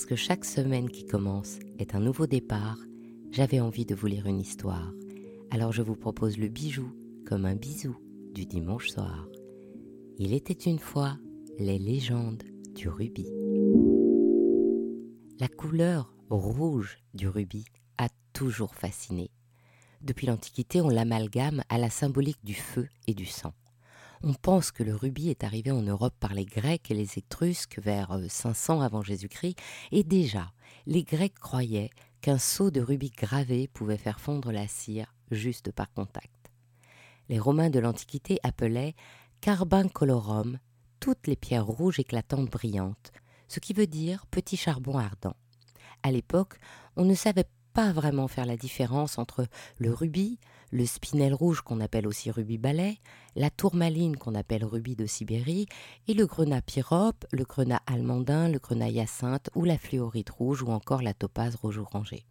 parce que chaque semaine qui commence est un nouveau départ, j'avais envie de vous lire une histoire. Alors je vous propose le bijou comme un bisou du dimanche soir. Il était une fois les légendes du rubis. La couleur rouge du rubis a toujours fasciné. Depuis l'Antiquité, on l'amalgame à la symbolique du feu et du sang. On pense que le rubis est arrivé en Europe par les Grecs et les Étrusques vers 500 euh, avant Jésus-Christ, et déjà, les Grecs croyaient qu'un seau de rubis gravé pouvait faire fondre la cire juste par contact. Les Romains de l'Antiquité appelaient carbon toutes les pierres rouges éclatantes brillantes, ce qui veut dire petit charbon ardent. À l'époque, on ne savait pas vraiment faire la différence entre le rubis, le spinel rouge qu'on appelle aussi rubis balai, la tourmaline qu'on appelle rubis de Sibérie, et le grenat pyrope, le grenat almandin, le grenat hyacinthe ou la fluorite rouge ou encore la topaze rouge orangée.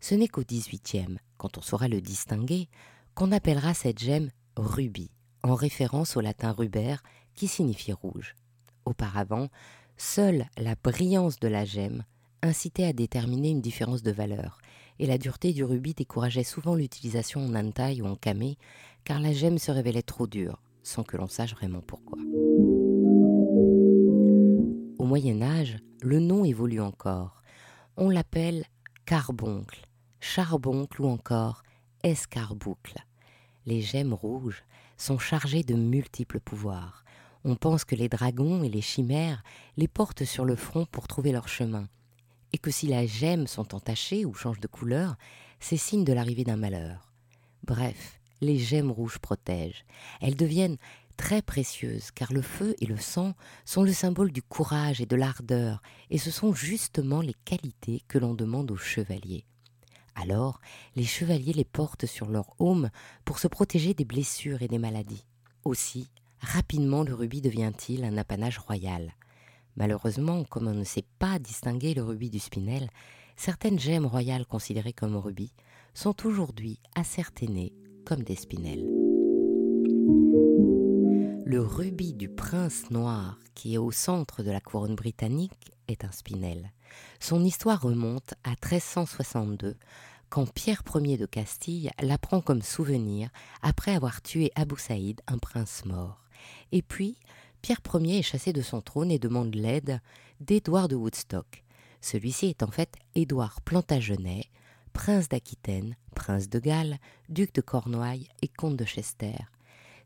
Ce n'est qu'au XVIIIe, quand on saura le distinguer, qu'on appellera cette gemme rubis, en référence au latin ruber qui signifie rouge. Auparavant, seule la brillance de la gemme incitait à déterminer une différence de valeur, et la dureté du rubis décourageait souvent l'utilisation en antaille ou en camé, car la gemme se révélait trop dure, sans que l'on sache vraiment pourquoi. Au Moyen Âge, le nom évolue encore. On l'appelle carboncle, charboncle ou encore escarboucle. Les gemmes rouges sont chargées de multiples pouvoirs. On pense que les dragons et les chimères les portent sur le front pour trouver leur chemin, et que si la gemme sont entachées ou changent de couleur, c'est signe de l'arrivée d'un malheur. Bref, les gemmes rouges protègent. Elles deviennent très précieuses car le feu et le sang sont le symbole du courage et de l'ardeur, et ce sont justement les qualités que l'on demande aux chevaliers. Alors, les chevaliers les portent sur leur aume pour se protéger des blessures et des maladies. Aussi, rapidement le rubis devient-il un apanage royal. Malheureusement, comme on ne sait pas distinguer le rubis du spinel, certaines gemmes royales considérées comme rubis sont aujourd'hui ascertainées comme des spinels. Le rubis du prince noir qui est au centre de la couronne britannique est un spinel. Son histoire remonte à 1362, quand Pierre Ier de Castille l'apprend comme souvenir après avoir tué Abou Saïd, un prince mort. Et puis, Pierre Ier est chassé de son trône et demande l'aide d'Édouard de Woodstock. Celui-ci est en fait Édouard Plantagenet, prince d'Aquitaine, prince de Galles, duc de Cornouailles et comte de Chester.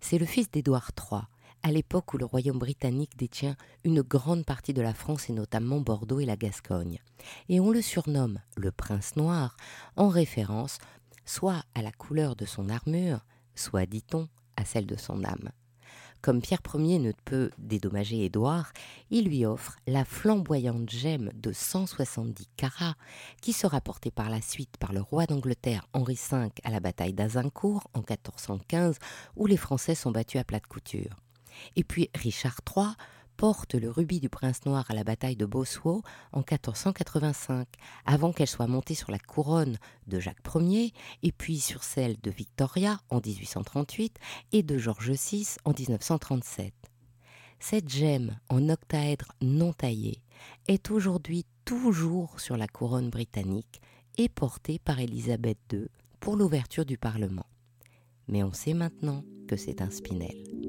C'est le fils d'Édouard III, à l'époque où le royaume britannique détient une grande partie de la France et notamment Bordeaux et la Gascogne. Et on le surnomme le prince noir en référence soit à la couleur de son armure, soit, dit-on, à celle de son âme. Comme Pierre Ier ne peut dédommager Édouard, il lui offre la flamboyante gemme de 170 carats qui sera portée par la suite par le roi d'Angleterre Henri V à la bataille d'Azincourt en 1415 où les Français sont battus à plate couture. Et puis Richard III porte le rubis du prince noir à la bataille de Boswo en 1485, avant qu'elle soit montée sur la couronne de Jacques Ier, et puis sur celle de Victoria en 1838 et de George VI en 1937. Cette gemme en octaèdre non taillé est aujourd'hui toujours sur la couronne britannique et portée par Élisabeth II pour l'ouverture du Parlement. Mais on sait maintenant que c'est un spinel.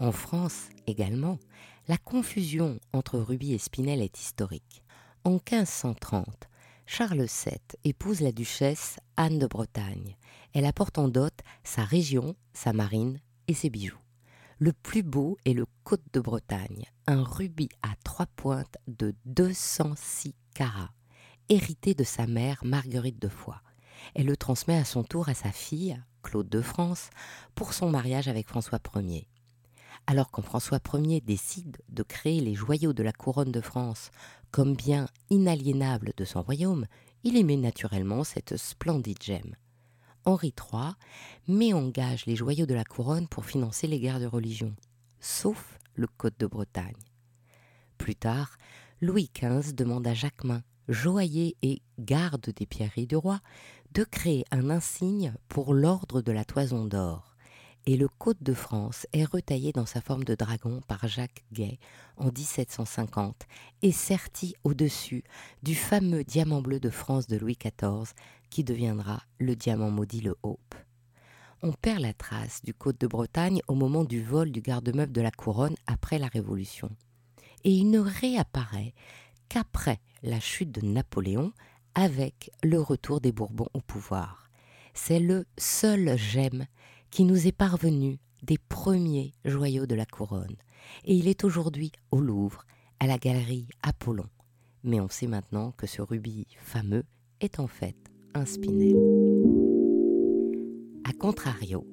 En France également, la confusion entre Rubis et Spinel est historique. En 1530, Charles VII épouse la duchesse Anne de Bretagne. Elle apporte en dot sa région, sa marine et ses bijoux. Le plus beau est le Côte de Bretagne, un rubis à trois pointes de 206 carats, hérité de sa mère Marguerite de Foix. Elle le transmet à son tour à sa fille, Claude de France, pour son mariage avec François Ier. Alors quand François Ier décide de créer les joyaux de la couronne de France comme bien inaliénable de son royaume, il émet naturellement cette splendide gemme. Henri III met en gage les joyaux de la couronne pour financer les guerres de religion, sauf le Côte de Bretagne. Plus tard, Louis XV demande à Jacquemin, joaillier et garde des pierreries du roi, de créer un insigne pour l'ordre de la toison d'or et le Côte de France est retaillé dans sa forme de dragon par Jacques Gay en 1750 et serti au-dessus du fameux diamant bleu de France de Louis XIV qui deviendra le diamant maudit le Hope. On perd la trace du Côte de Bretagne au moment du vol du garde-meuble de la couronne après la Révolution. Et il ne réapparaît qu'après la chute de Napoléon avec le retour des Bourbons au pouvoir. C'est le seul gemme qui nous est parvenu des premiers joyaux de la couronne, et il est aujourd'hui au Louvre, à la galerie Apollon. Mais on sait maintenant que ce rubis fameux est en fait un spinel. A contrario,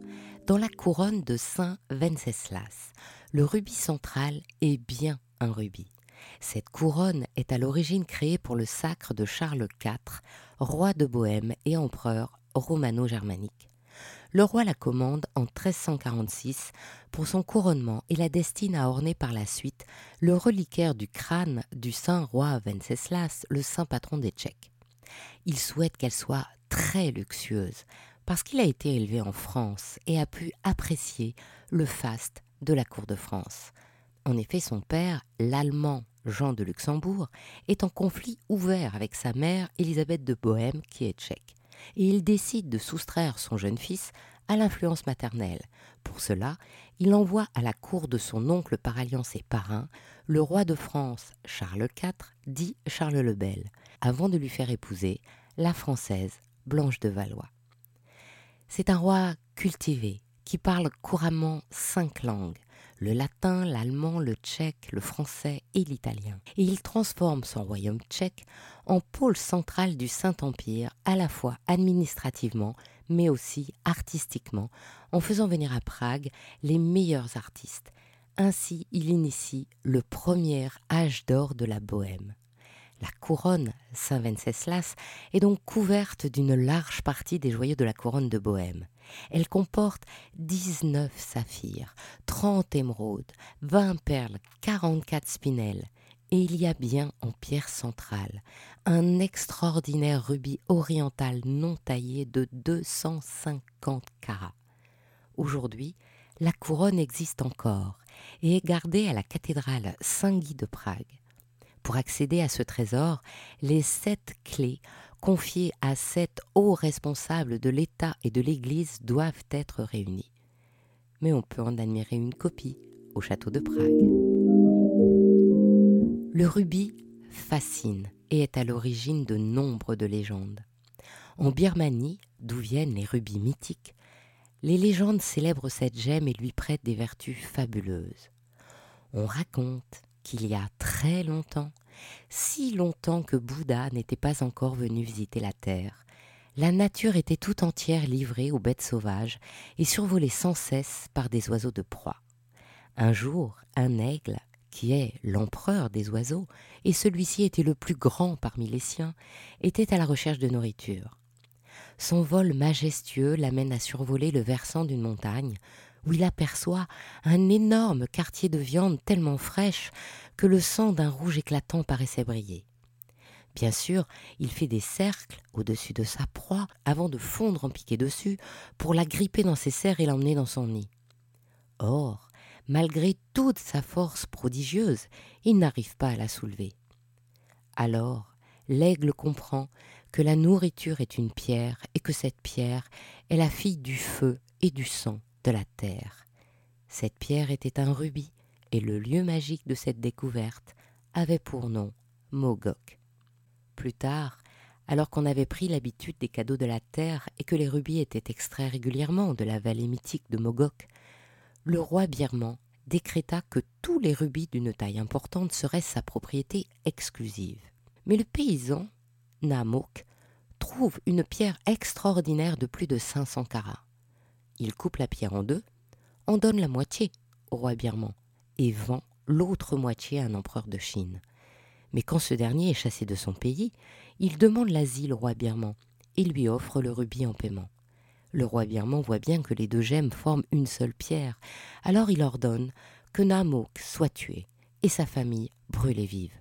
dans la couronne de Saint Venceslas, le rubis central est bien un rubis. Cette couronne est à l'origine créée pour le sacre de Charles IV, roi de Bohême et empereur romano-germanique. Le roi la commande en 1346 pour son couronnement et la destine à orner par la suite le reliquaire du crâne du saint roi Venceslas, le saint patron des Tchèques. Il souhaite qu'elle soit très luxueuse parce qu'il a été élevé en France et a pu apprécier le faste de la cour de France. En effet, son père, l'allemand Jean de Luxembourg, est en conflit ouvert avec sa mère Élisabeth de Bohême, qui est tchèque, et il décide de soustraire son jeune fils à l'influence maternelle. Pour cela, il envoie à la cour de son oncle par alliance et parrain, le roi de France Charles IV, dit Charles le Bel, avant de lui faire épouser la française Blanche de Valois. C'est un roi cultivé, qui parle couramment cinq langues, le latin, l'allemand, le tchèque, le français et l'italien. Et il transforme son royaume tchèque en pôle central du Saint-Empire, à la fois administrativement, mais aussi artistiquement, en faisant venir à Prague les meilleurs artistes. Ainsi, il initie le premier âge d'or de la Bohème. La couronne Saint-Venceslas est donc couverte d'une large partie des joyaux de la couronne de Bohême. Elle comporte 19 saphirs, 30 émeraudes, 20 perles, 44 spinels, et il y a bien en pierre centrale un extraordinaire rubis oriental non taillé de 250 carats. Aujourd'hui, la couronne existe encore et est gardée à la cathédrale Saint-Guy de Prague. Pour accéder à ce trésor, les sept clés confiées à sept hauts responsables de l'État et de l'Église doivent être réunies. Mais on peut en admirer une copie au château de Prague. Le rubis fascine et est à l'origine de nombre de légendes. En Birmanie, d'où viennent les rubis mythiques, les légendes célèbrent cette gemme et lui prêtent des vertus fabuleuses. On raconte qu'il y a très longtemps, si longtemps que Bouddha n'était pas encore venu visiter la terre, la nature était tout entière livrée aux bêtes sauvages et survolée sans cesse par des oiseaux de proie. Un jour, un aigle, qui est l'empereur des oiseaux, et celui-ci était le plus grand parmi les siens, était à la recherche de nourriture. Son vol majestueux l'amène à survoler le versant d'une montagne, où il aperçoit un énorme quartier de viande tellement fraîche que le sang d'un rouge éclatant paraissait briller. Bien sûr, il fait des cercles au-dessus de sa proie avant de fondre en piqué dessus pour la gripper dans ses serres et l'emmener dans son nid. Or, malgré toute sa force prodigieuse, il n'arrive pas à la soulever. Alors, l'aigle comprend que la nourriture est une pierre et que cette pierre est la fille du feu et du sang la terre. Cette pierre était un rubis, et le lieu magique de cette découverte avait pour nom Mogok. Plus tard, alors qu'on avait pris l'habitude des cadeaux de la terre et que les rubis étaient extraits régulièrement de la vallée mythique de Mogok, le roi birman décréta que tous les rubis d'une taille importante seraient sa propriété exclusive. Mais le paysan, Namok, trouve une pierre extraordinaire de plus de 500 carats. Il coupe la pierre en deux, en donne la moitié au roi birman et vend l'autre moitié à un empereur de Chine. Mais quand ce dernier est chassé de son pays, il demande l'asile au roi birman et lui offre le rubis en paiement. Le roi birman voit bien que les deux gemmes forment une seule pierre, alors il ordonne que Namok soit tué et sa famille brûlée vive.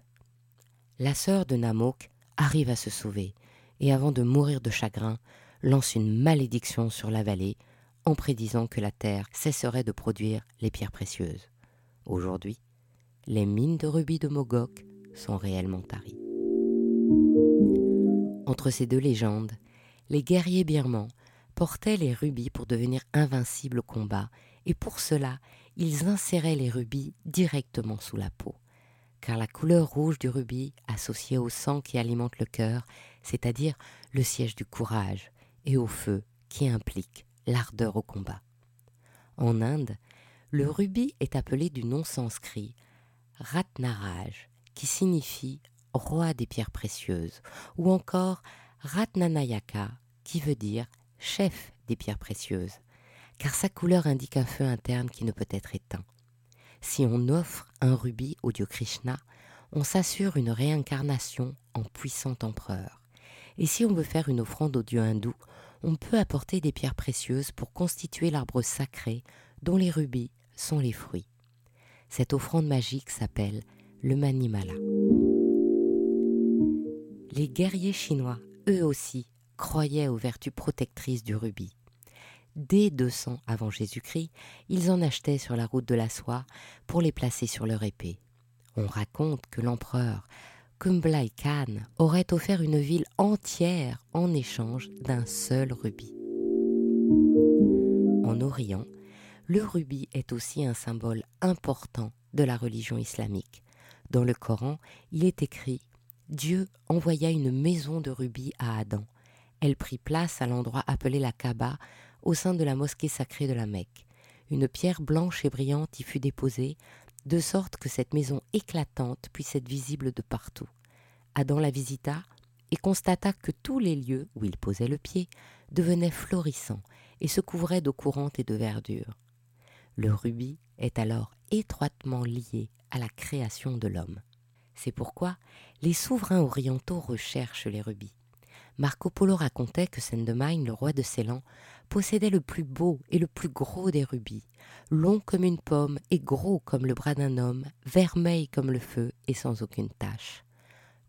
La sœur de Namok arrive à se sauver et avant de mourir de chagrin, lance une malédiction sur la vallée en prédisant que la Terre cesserait de produire les pierres précieuses. Aujourd'hui, les mines de rubis de Mogok sont réellement taries. Entre ces deux légendes, les guerriers birmans portaient les rubis pour devenir invincibles au combat, et pour cela, ils inséraient les rubis directement sous la peau. Car la couleur rouge du rubis, associée au sang qui alimente le cœur, c'est-à-dire le siège du courage, et au feu qui implique l'ardeur au combat. En Inde, le rubis est appelé du nom sanskrit Ratnaraj, qui signifie roi des pierres précieuses, ou encore Ratnanayaka, qui veut dire chef des pierres précieuses, car sa couleur indique un feu interne qui ne peut être éteint. Si on offre un rubis au dieu Krishna, on s'assure une réincarnation en puissant empereur. Et si on veut faire une offrande au dieu hindou, on peut apporter des pierres précieuses pour constituer l'arbre sacré dont les rubis sont les fruits. Cette offrande magique s'appelle le Manimala. Les guerriers chinois, eux aussi, croyaient aux vertus protectrices du rubis. Dès 200 avant Jésus-Christ, ils en achetaient sur la route de la soie pour les placer sur leur épée. On raconte que l'empereur Kublai Khan aurait offert une ville entière en échange d'un seul rubis. En Orient, le rubis est aussi un symbole important de la religion islamique. Dans le Coran, il est écrit Dieu envoya une maison de rubis à Adam. Elle prit place à l'endroit appelé la Kaaba, au sein de la mosquée sacrée de la Mecque. Une pierre blanche et brillante y fut déposée, de sorte que cette maison éclatante puisse être visible de partout. Adam la visita et constata que tous les lieux où il posait le pied devenaient florissants et se couvraient d'eau courante et de verdure. Le rubis est alors étroitement lié à la création de l'homme. C'est pourquoi les souverains orientaux recherchent les rubis. Marco Polo racontait que Sendemain, le roi de Ceylan, possédait le plus beau et le plus gros des rubis, long comme une pomme et gros comme le bras d'un homme, vermeil comme le feu et sans aucune tache.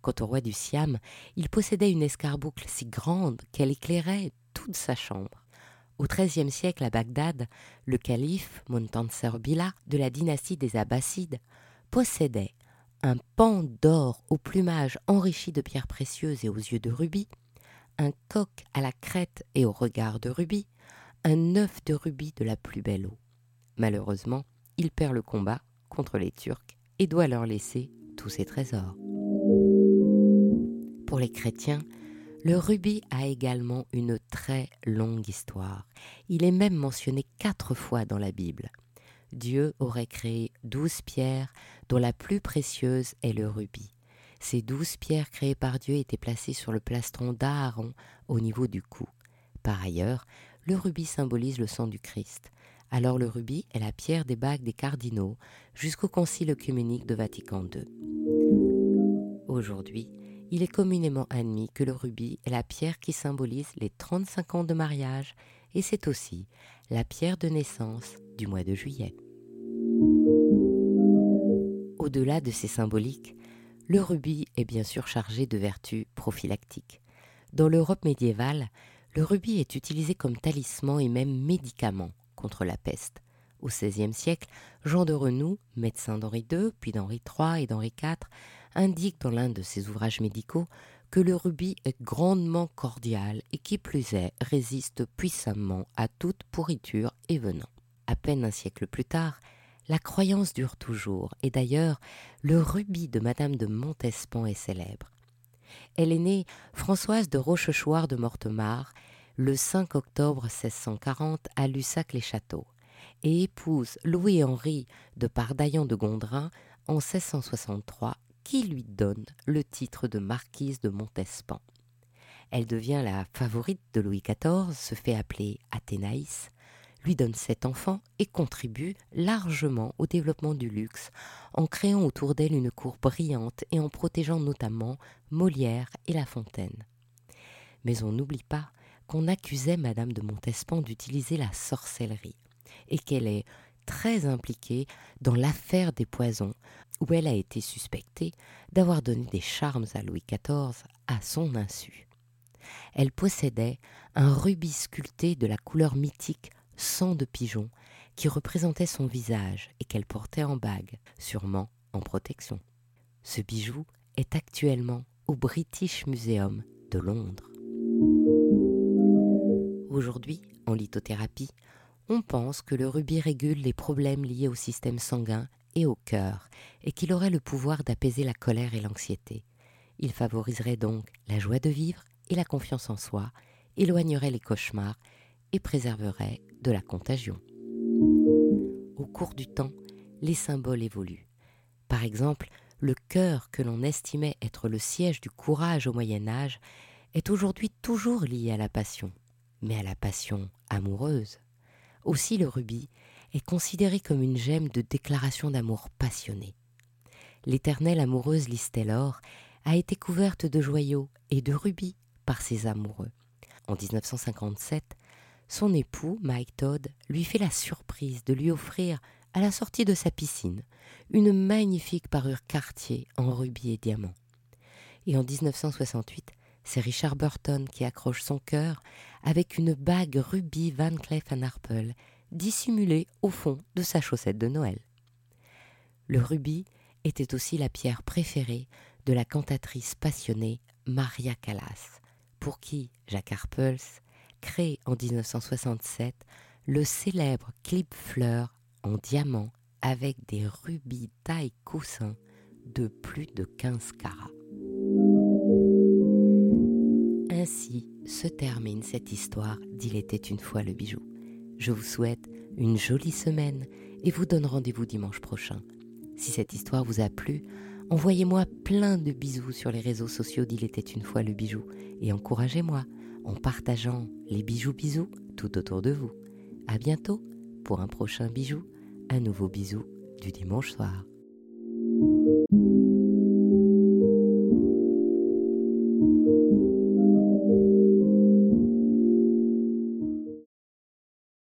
Quant au roi du Siam, il possédait une escarboucle si grande qu'elle éclairait toute sa chambre. Au XIIIe siècle à Bagdad, le calife Montansar Billah de la dynastie des Abbassides possédait un pan d'or au plumage enrichi de pierres précieuses et aux yeux de rubis, un coq à la crête et au regard de rubis, un œuf de rubis de la plus belle eau. Malheureusement, il perd le combat contre les Turcs et doit leur laisser tous ses trésors. Pour les chrétiens, le rubis a également une très longue histoire. Il est même mentionné quatre fois dans la Bible. Dieu aurait créé douze pierres, dont la plus précieuse est le rubis. Ces douze pierres créées par Dieu étaient placées sur le plastron d'Aaron au niveau du cou. Par ailleurs, le rubis symbolise le sang du Christ. Alors le rubis est la pierre des bagues des cardinaux jusqu'au concile œcuménique de Vatican II. Aujourd'hui, il est communément admis que le rubis est la pierre qui symbolise les 35 ans de mariage et c'est aussi la pierre de naissance du mois de juillet. Au-delà de ces symboliques, le rubis est bien sûr chargé de vertus prophylactiques. Dans l'Europe médiévale, le rubis est utilisé comme talisman et même médicament contre la peste. Au XVIe siècle, Jean de Renoux, médecin d'Henri II, puis d'Henri III et d'Henri IV, indique dans l'un de ses ouvrages médicaux que le rubis est grandement cordial et qui plus est résiste puissamment à toute pourriture et venin. À peine un siècle plus tard, la croyance dure toujours, et d'ailleurs, le rubis de Madame de Montespan est célèbre. Elle est née Françoise de Rochechouart de Mortemart le 5 octobre 1640 à Lussac-les-Châteaux et épouse Louis-Henri de Pardaillan de Gondrin en 1663 qui lui donne le titre de marquise de Montespan. Elle devient la favorite de Louis XIV, se fait appeler Athénaïs, lui donne sept enfants et contribue largement au développement du luxe en créant autour d'elle une cour brillante et en protégeant notamment Molière et La Fontaine. Mais on n'oublie pas qu'on accusait Madame de Montespan d'utiliser la sorcellerie et qu'elle est très impliquée dans l'affaire des poisons, où elle a été suspectée d'avoir donné des charmes à Louis XIV à son insu. Elle possédait un rubis sculpté de la couleur mythique sang de pigeon qui représentait son visage et qu'elle portait en bague, sûrement en protection. Ce bijou est actuellement au British Museum de Londres. Aujourd'hui, en lithothérapie, on pense que le rubis régule les problèmes liés au système sanguin et au cœur, et qu'il aurait le pouvoir d'apaiser la colère et l'anxiété. Il favoriserait donc la joie de vivre et la confiance en soi, éloignerait les cauchemars et préserverait de la contagion. Au cours du temps, les symboles évoluent. Par exemple, le cœur que l'on estimait être le siège du courage au Moyen Âge est aujourd'hui toujours lié à la passion, mais à la passion amoureuse. Aussi le rubis est considéré comme une gemme de déclaration d'amour passionné. L'éternelle amoureuse Listelor a été couverte de joyaux et de rubis par ses amoureux. En 1957, son époux, Mike Todd, lui fait la surprise de lui offrir, à la sortie de sa piscine, une magnifique parure Cartier en rubis et diamants. Et en 1968, c'est Richard Burton qui accroche son cœur avec une bague rubis Van Cleef Arpels dissimulée au fond de sa chaussette de Noël. Le rubis était aussi la pierre préférée de la cantatrice passionnée Maria Callas, pour qui Jacques Arpels crée en 1967 le célèbre clip fleur en diamant avec des rubis taille coussin de plus de 15 carats. Ainsi se termine cette histoire d'Il était une fois le bijou. Je vous souhaite une jolie semaine et vous donne rendez-vous dimanche prochain. Si cette histoire vous a plu, envoyez-moi plein de bisous sur les réseaux sociaux d'Il était une fois le bijou et encouragez-moi en partageant les bijoux bisous tout autour de vous. À bientôt pour un prochain bijou, un nouveau bisou du dimanche soir.